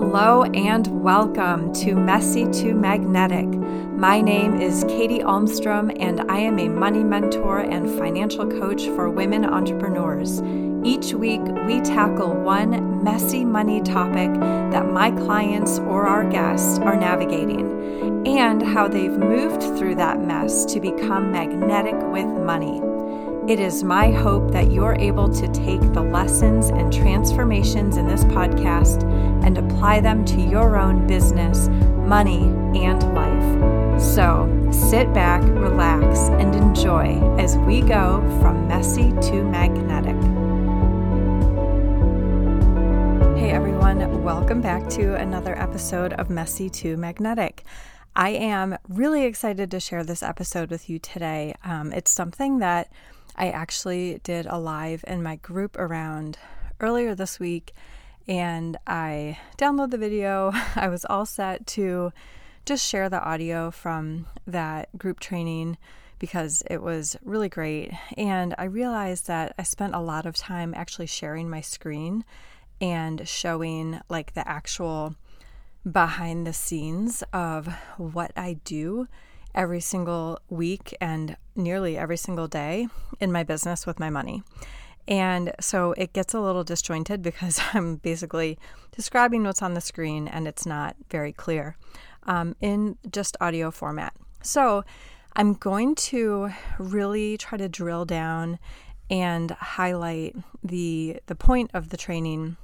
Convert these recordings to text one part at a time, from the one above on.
hello, and welcome to Messy to Magnetic. My name is Katy Almstrom, and I am a money mentor and financial coach for women entrepreneurs. Each week, we tackle one messy money topic that my clients or our guests are navigating, and how they've moved through that mess to become magnetic with money. It is my hope that you're able to take the lessons and transformations in this podcast and apply them to your own business, money, and life. So sit back, relax, and enjoy as we go from messy to magnetic. Hey everyone, welcome back to another episode of Messy to Magnetic. I am really excited to share this episode with you today. Um, it's something that I actually did a live in my group around earlier this week and I downloaded the video. I was all set to just share the audio from that group training because it was really great. And I realized that I spent a lot of time actually sharing my screen and showing like the actual behind the scenes of what I do every single week and nearly every single day in my business with my money. And so it gets a little disjointed because I'm basically describing what's on the screen and it's not very clear um, in just audio format. So I'm going to really try to drill down and highlight the the point of the training,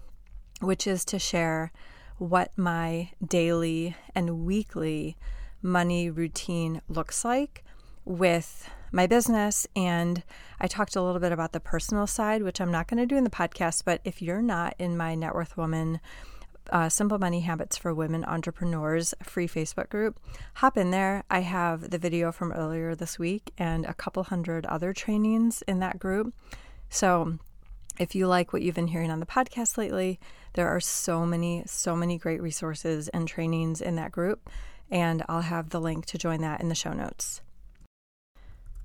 which is to share what my daily and weekly money routine looks like with my business. And I talked a little bit about the personal side, which I'm not going to do in the podcast. But if you're not in my Net Worth Woman, uh, Simple Money Habits for Women Entrepreneurs free Facebook group, hop in there. I have the video from earlier this week and a couple hundred other trainings in that group. So if you like what you've been hearing on the podcast lately, there are so many, so many great resources and trainings in that group and I'll have the link to join that in the show notes.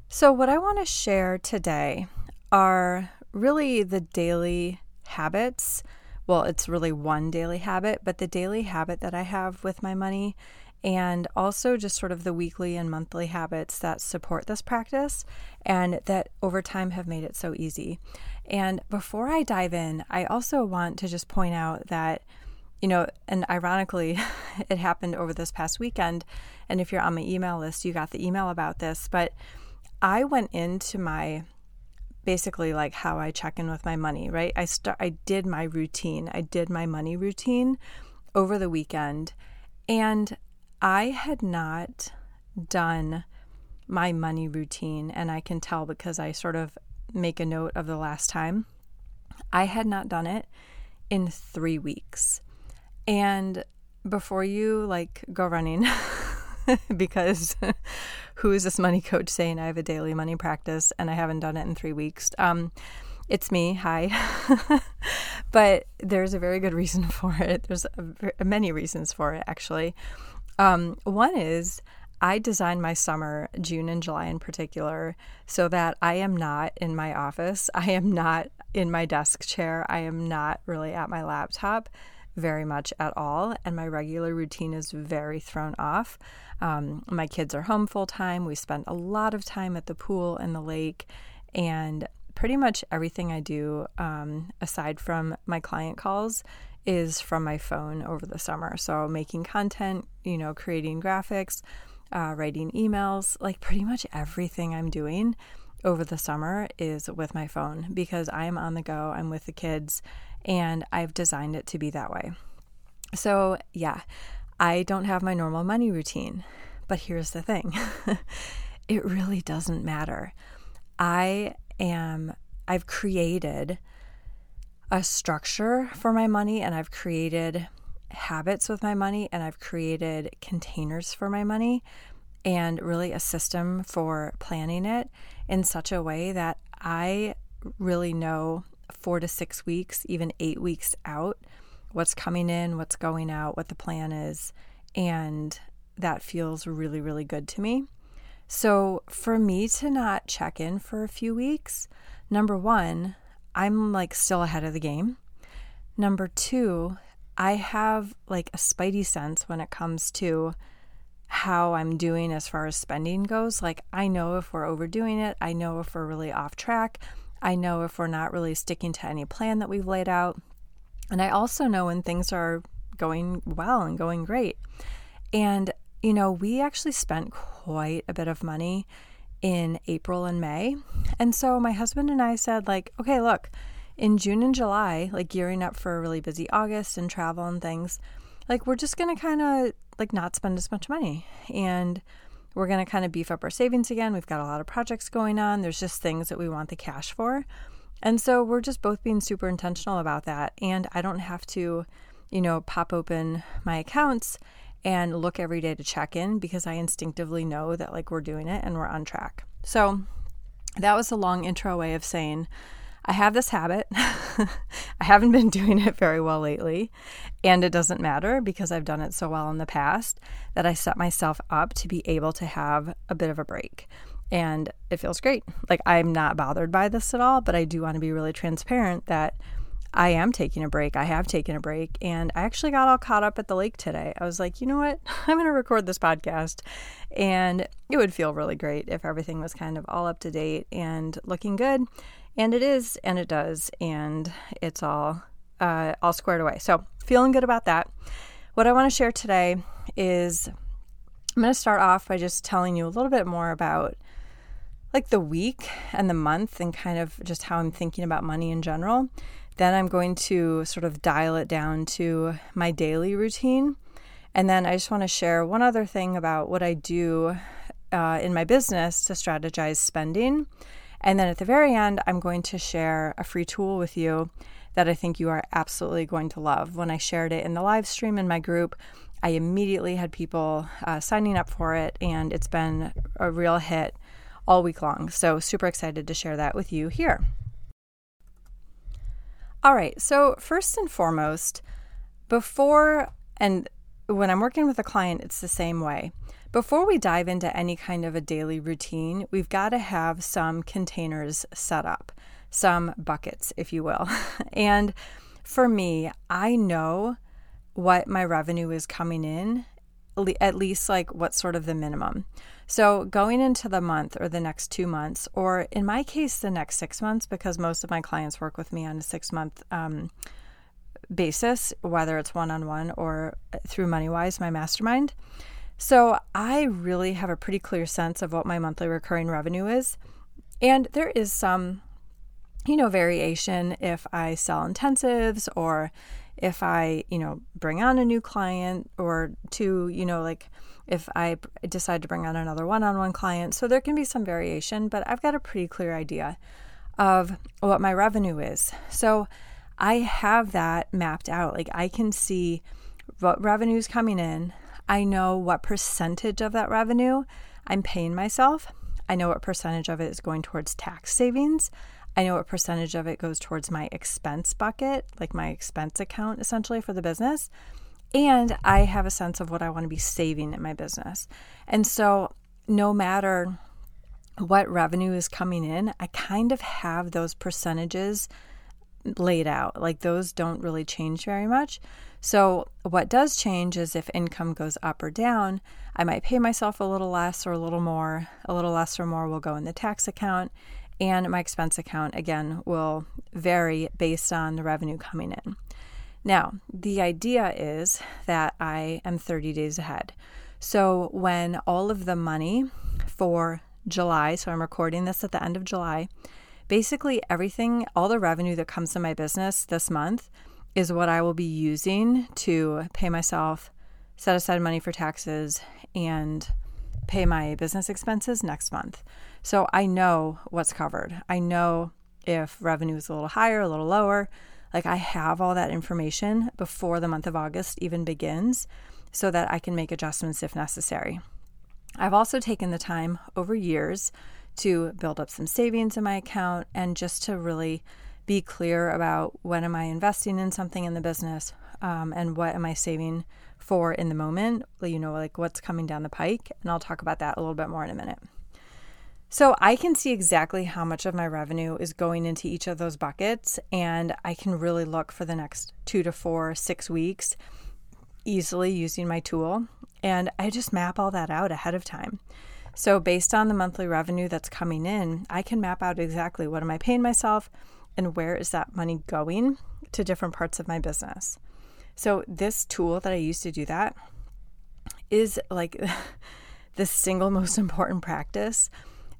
So, what I want to share today are really the daily habits. Well, it's really one daily habit, but the daily habit that I have with my money, and also just sort of the weekly and monthly habits that support this practice and that over time have made it so easy. And before I dive in, I also want to just point out that you know, and ironically, it happened over this past weekend. And if you're on my email list, you got the email about this. But I went into my basically like how I check in with my money, right? I start I did my routine. I did my money routine over the weekend and I had not done my money routine and I can tell because I sort of make a note of the last time. I had not done it in 3 weeks. And before you like go running, because who is this money coach saying I have a daily money practice and I haven't done it in three weeks? Um, it's me. Hi. but there's a very good reason for it. There's a, many reasons for it, actually. Um, one is I designed my summer, June and July in particular, so that I am not in my office. I am not in my desk chair. I am not really at my laptop very much at all, and my regular routine is very thrown off. Um, my kids are home full time. We spend a lot of time at the pool and the lake, and pretty much everything I do, um, aside from my client calls, is from my phone over the summer. So, making content, you know, creating graphics, uh, writing emails, like pretty much everything I'm doing over the summer is with my phone because I am on the go. I'm with the kids and I've designed it to be that way. So, yeah, I don't have my normal money routine. But here's the thing it really doesn't matter. I am, I've created a structure for my money and I've created habits with my money and I've created containers for my money and really a system for planning it in such a way that I really know four to six weeks, even eight weeks out, what's coming in, what's going out, what the plan is. And that feels really, really good to me. So for me to not check in for a few weeks, number one, I'm like still ahead of the game. Number two, I have like a spidey sense when it comes to how I'm doing as far as spending goes. Like, I know if we're overdoing it, I know if we're really off track, I know if we're not really sticking to any plan that we've laid out. And I also know when things are going well and going great. And, you know, we actually spent quite a bit of money in April and May. And so my husband and I said, like, okay, look, in June and July, like gearing up for a really busy August and travel and things, like we're just to kind of like not spend as much money. And we're going to kind of beef up our savings again. We've got a lot of projects going on. There's just things that we want the cash for. And so we're just both being super intentional about that. And I don't have to, you know, pop open my accounts and look every day to check in because I instinctively know that like we're doing it and we're on track. So that was a long intro way of saying I have this habit. I haven't been doing it very well lately, and it doesn't matter because I've done it so well in the past that I set myself up to be able to have a bit of a break. And it feels great. Like I'm not bothered by this at all, but I do want to be really transparent that I am taking a break. I have taken a break, and I actually got all caught up at the lake today. I was like, you know what? I'm going to record this podcast, and it would feel really great if everything was kind of all up to date and looking good. And it is, and it does, and it's all uh, all squared away. So feeling good about that. What I want to share today is I'm going to start off by just telling you a little bit more about like the week and the month and kind of just how I'm thinking about money in general. Then I'm going to sort of dial it down to my daily routine. And then I just want to share one other thing about what I do uh, in my business to strategize spending. And then at the very end, I'm going to share a free tool with you that I think you are absolutely going to love. When I shared it in the live stream in my group, I immediately had people uh, signing up for it, and it's been a real hit all week long. So, super excited to share that with you here. All right, so first and foremost, before and when I'm working with a client, it's the same way. Before we dive into any kind of a daily routine, we've got to have some containers set up, some buckets, if you will. and for me, I know what my revenue is coming in, at least like what's sort of the minimum. So, going into the month or the next two months, or in my case, the next six months, because most of my clients work with me on a six month um, basis, whether it's one on one or through MoneyWise, my mastermind. So I really have a pretty clear sense of what my monthly recurring revenue is. And there is some, you know, variation if I sell intensives or if I, you know, bring on a new client or two, you know, like if I decide to bring on another one on one client. So there can be some variation, but I've got a pretty clear idea of what my revenue is. So I have that mapped out. Like I can see what revenue is coming in. I know what percentage of that revenue I'm paying myself. I know what percentage of it is going towards tax savings. I know what percentage of it goes towards my expense bucket, like my expense account essentially for the business. And I have a sense of what I want to be saving in my business. And so, no matter what revenue is coming in, I kind of have those percentages laid out. Like those don't really change very much. So, what does change is if income goes up or down, I might pay myself a little less or a little more. A little less or more will go in the tax account, and my expense account, again, will vary based on the revenue coming in. Now, the idea is that I am 30 days ahead. So, when all of the money for July, so I'm recording this at the end of July, basically everything, all the revenue that comes to my business this month is what I will be using to pay myself, set aside money for taxes, and pay my business expenses next month. So I know what's covered. I know if revenue is a little higher, a little lower. Like I have all that information before the month of August even begins so that I can make adjustments if necessary. I've also taken the time over years to build up some savings in my account and just to really be clear about when am I investing in something in the business um, and what am I saving for in the moment, you know, like what's coming down the pike. And I'll talk about that a little bit more in a minute. So I can see exactly how much of my revenue is going into each of those buckets, and I can really look for the next two to four, six weeks easily using my tool. And I just map all that out ahead of time. So, based on the monthly revenue that's coming in, I can map out exactly what am I paying myself and where is that money going to different parts of my business. So, this tool that I use to do that is like the single most important practice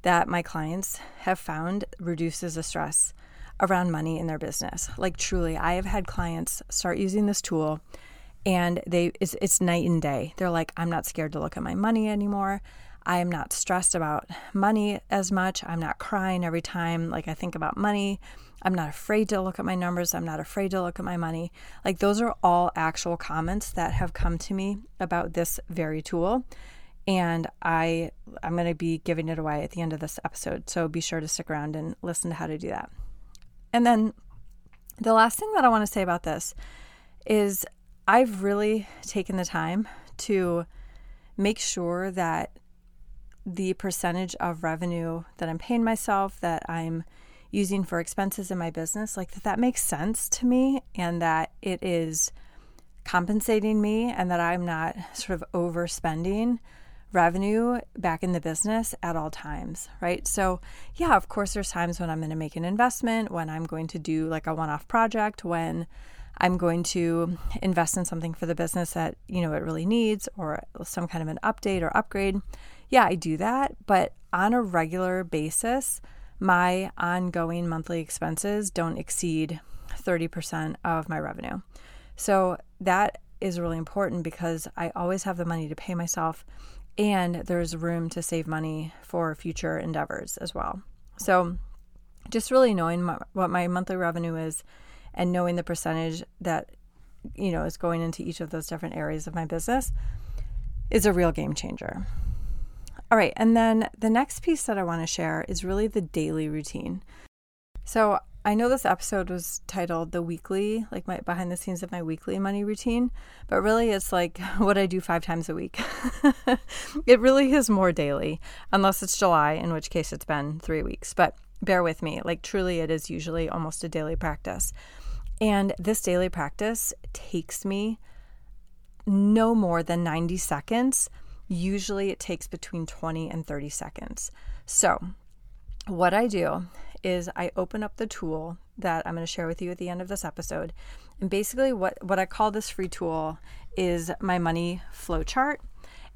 that my clients have found reduces the stress around money in their business. Like truly, I have had clients start using this tool and they it's, it's night and day. They're like I'm not scared to look at my money anymore. I am not stressed about money as much. I'm not crying every time like I think about money. I'm not afraid to look at my numbers. I'm not afraid to look at my money. Like those are all actual comments that have come to me about this very tool and I I'm going to be giving it away at the end of this episode. So be sure to stick around and listen to how to do that. And then the last thing that I want to say about this is I've really taken the time to make sure that the percentage of revenue that I'm paying myself that I'm using for expenses in my business like that that makes sense to me and that it is compensating me and that I'm not sort of overspending revenue back in the business at all times, right? So, yeah, of course, there's times when I'm going to make an investment, when I'm going to do like a one off project, when I'm going to invest in something for the business that, you know, it really needs or some kind of an update or upgrade. Yeah, I do that. But on a regular basis, my ongoing monthly expenses don't exceed 30% of my revenue. So that is really important because I always have the money to pay myself and there's room to save money for future endeavors as well. So, just really knowing my, what my monthly revenue is and knowing the percentage that you know is going into each of those different areas of my business is a real game changer. All right, and then the next piece that I want to share is really the daily routine. So, I know this episode was titled The Weekly, like my behind the scenes of my weekly money routine, but really it's like what I do five times a week. it really is more daily, unless it's July, in which case it's been three weeks. But bear with me, like truly, it is usually almost a daily practice. And this daily practice takes me no more than 90 seconds. Usually it takes between 20 and 30 seconds. So, what I do is I open up the tool that I'm going to share with you at the end of this episode. And basically what what I call this free tool is my money flow chart.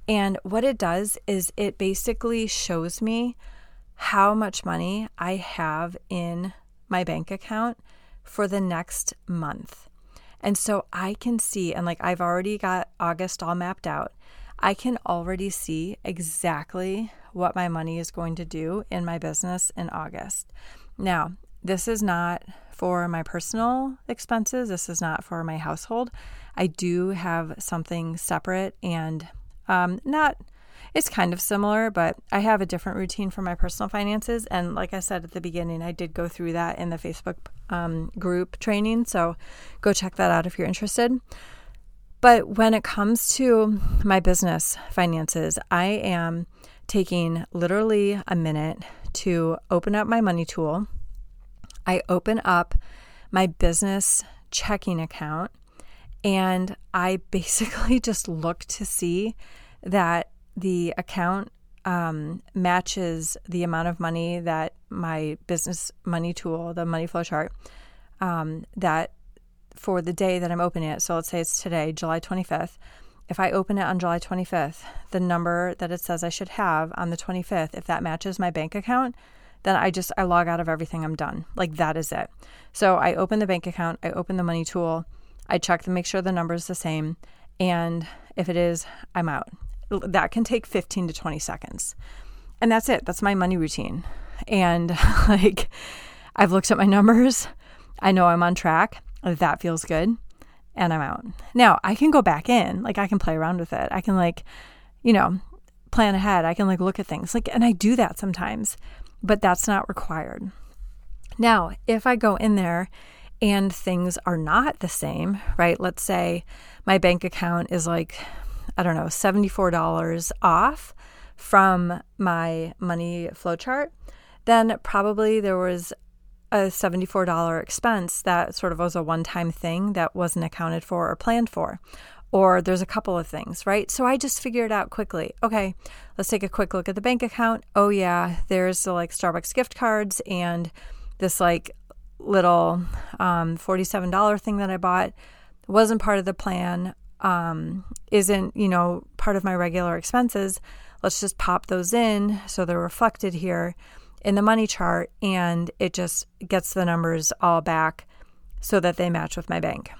And what it does is it basically shows me how much money I have in my bank account for the next month. And so I can see, and like I've already got August all mapped out, I can already see exactly what my money is going to do in my business in August. Now, this is not for my personal expenses, this is not for my household. I do have something separate and um, not it's kind of similar, but I have a different routine for my personal finances. And like I said at the beginning, I did go through that in the Facebook um, group training. So go check that out if you're interested. But when it comes to my business finances, I am taking literally a minute to open up my money tool. I open up my business checking account and I basically just look to see that the account um, matches the amount of money that my business money tool, the money flow chart, um, that for the day that I'm opening it. So let's say it's today, July 25th. If I open it on July 25th, the number that it says I should have on the 25th, if that matches my bank account, then I just I log out of everything. I'm done. Like that is it. So I open the bank account, I open the money tool, I check to make sure the number is the same, and if it is, I'm out. That can take 15 to 20 seconds. And that's it. That's my money routine. And like I've looked at my numbers. I know I'm on track. That feels good and I'm out. Now I can go back in, like I can play around with it. I can like, you know, plan ahead. I can like look at things like, and I do that sometimes, but that's not required. Now, if I go in there and things are not the same, right? Let's say my bank account is like, I don't know, $74 off from my money flow chart, then probably there was a $74 expense that sort of was a one time thing that wasn't accounted for or planned for. Or there's a couple of things, right? So I just figured out quickly okay, let's take a quick look at the bank account. Oh, yeah, there's the like Starbucks gift cards and this like little um, $47 thing that I bought wasn't part of the plan, um, isn't, you know, part of my regular expenses. Let's just pop those in so they're reflected here in the money chart and it just gets the numbers all back so that they match with my bank.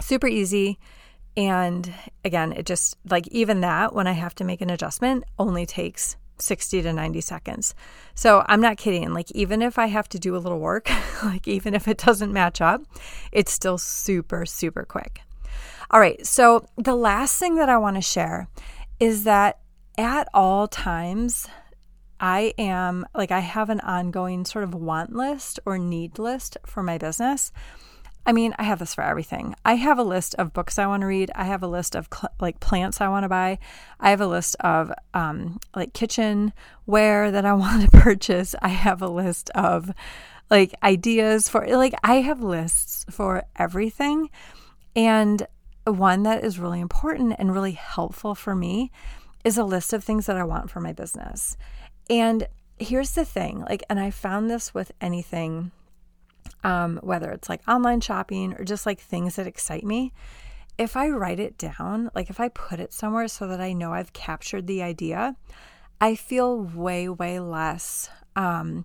Super easy. And again, it just like even that, when I have to make an adjustment, only takes 60 to 90 seconds. So I'm not kidding. Like, even if I have to do a little work, like, even if it doesn't match up, it's still super, super quick. All right. So, the last thing that I want to share is that at all times, I am like, I have an ongoing sort of want list or need list for my business. I mean, I have this for everything. I have a list of books I want to read. I have a list of cl- like plants I want to buy. I have a list of um, like kitchenware that I want to purchase. I have a list of like ideas for like I have lists for everything. And one that is really important and really helpful for me is a list of things that I want for my business. And here's the thing like, and I found this with anything, um, whether it's like online shopping or just like things that excite me. If I write it down, like if I put it somewhere so that I know I've captured the idea, I feel way, way less um,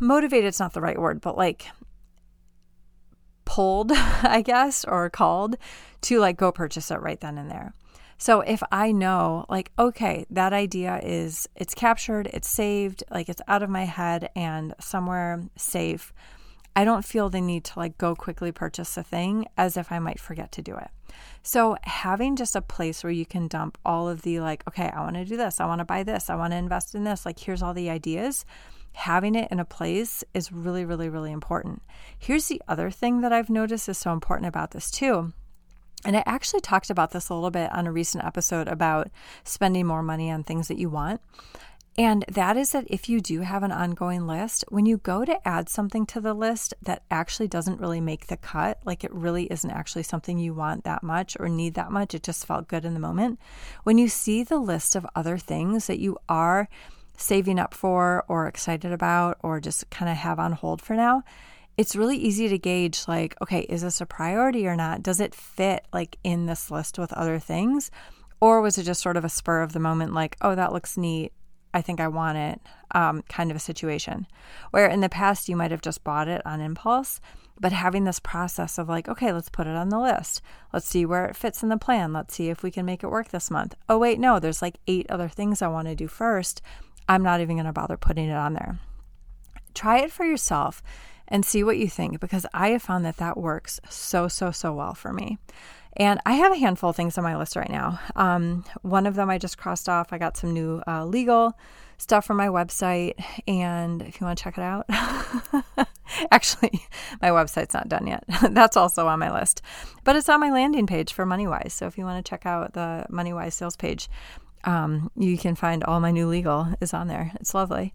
motivated. It's not the right word, but like pulled, I guess, or called to like go purchase it right then and there. So if I know, like, okay, that idea is it's captured, it's saved, like it's out of my head and somewhere safe, I don't feel the need to like go quickly purchase a thing as if I might forget to do it. So having just a place where you can dump all of the like, okay, I want to do this, I want to buy this, I want to invest in this, like here's all the ideas. Having it in a place is really, really, really important. Here's the other thing that I've noticed is so important about this too and I actually talked about this a little bit on a recent episode about spending more money on things that you want. And that is that if you do have an ongoing list, when you go to add something to the list that actually doesn't really make the cut, like it really isn't actually something you want that much or need that much, it just felt good in the moment. When you see the list of other things that you are saving up for or excited about or just kind of have on hold for now, it's really easy to gauge like, okay, is this a priority or not? Does it fit like in this list with other things? Or was it just sort of a spur of the moment, like, oh, that looks neat. I think I want it, um, kind of a situation. Where in the past you might have just bought it on impulse, but having this process of like, okay, let's put it on the list. Let's see where it fits in the plan. Let's see if we can make it work this month. Oh, wait, no, there's like eight other things I want to do first. I'm not even going to bother putting it on there. Try it for yourself and see what you think because I have found that that works so, so, so well for me. And I have a handful of things on my list right now. Um, one of them I just crossed off. I got some new uh, legal stuff from my website. And if you want to check it out, actually, my website's not done yet. That's also on my list, but it's on my landing page for MoneyWise. So if you want to check out the MoneyWise sales page, um, you can find all my new legal is on there. It's lovely.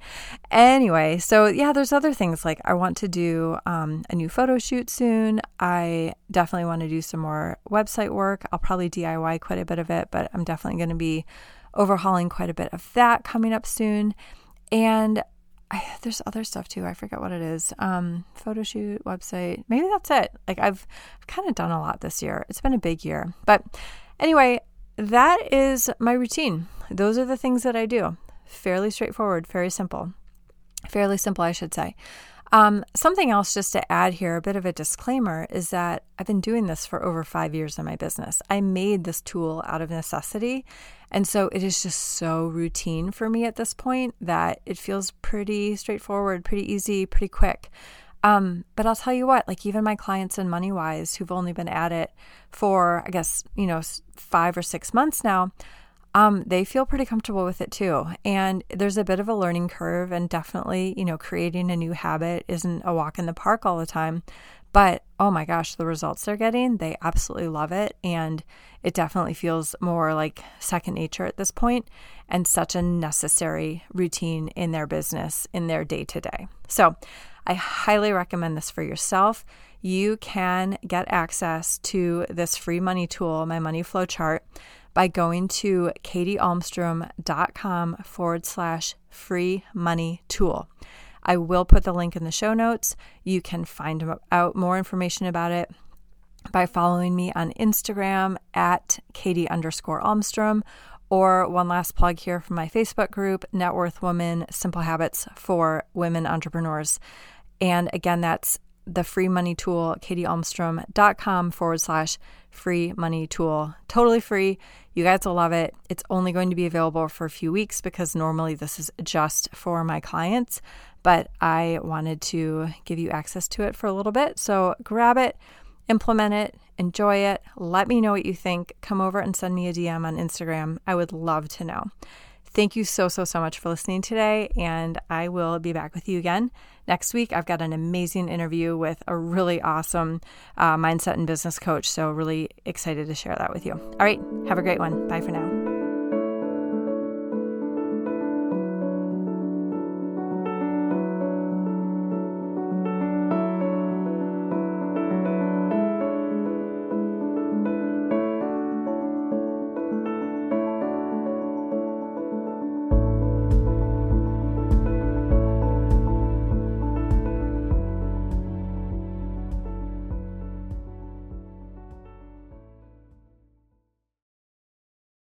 Anyway, so yeah, there's other things like I want to do um, a new photo shoot soon. I definitely want to do some more website work. I'll probably DIY quite a bit of it, but I'm definitely going to be overhauling quite a bit of that coming up soon. And I, there's other stuff too. I forget what it is. Um, photo shoot, website. Maybe that's it. Like I've, I've kind of done a lot this year. It's been a big year, but anyway, that is my routine. Those are the things that I do. Fairly straightforward, very simple. Fairly simple, I should say. Um, something else just to add here, a bit of a disclaimer, is that I've been doing this for over five years in my business. I made this tool out of necessity. And so it is just so routine for me at this point that it feels pretty straightforward, pretty easy, pretty quick. Um, but I'll tell you what, like even my clients in MoneyWise who've only been at it for, I guess, you know, five or six months now, um, they feel pretty comfortable with it too. And there's a bit of a learning curve, and definitely, you know, creating a new habit isn't a walk in the park all the time. But oh my gosh, the results they're getting, they absolutely love it. And it definitely feels more like second nature at this point and such a necessary routine in their business, in their day to day. So I highly recommend this for yourself. You can get access to this free money tool, my money flow chart, by going to katyalmstrom.com forward slash free money tool. I will put the link in the show notes. You can find out more information about it by following me on Instagram at Katy underscore Almstrom. Or one last plug here from my Facebook group, Net Worth Woman Simple Habits for Women Entrepreneurs. And again, that's the free money tool, katyalmstrom.com forward slash free money tool. Totally free. You guys will love it. It's only going to be available for a few weeks because normally this is just for my clients, but I wanted to give you access to it for a little bit. So grab it, implement it, enjoy it. Let me know what you think. Come over and send me a DM on Instagram. I would love to know. Thank you so, so, so much for listening today. And I will be back with you again next week. I've got an amazing interview with a really awesome uh, mindset and business coach. So, really excited to share that with you. All right. Have a great one. Bye for now.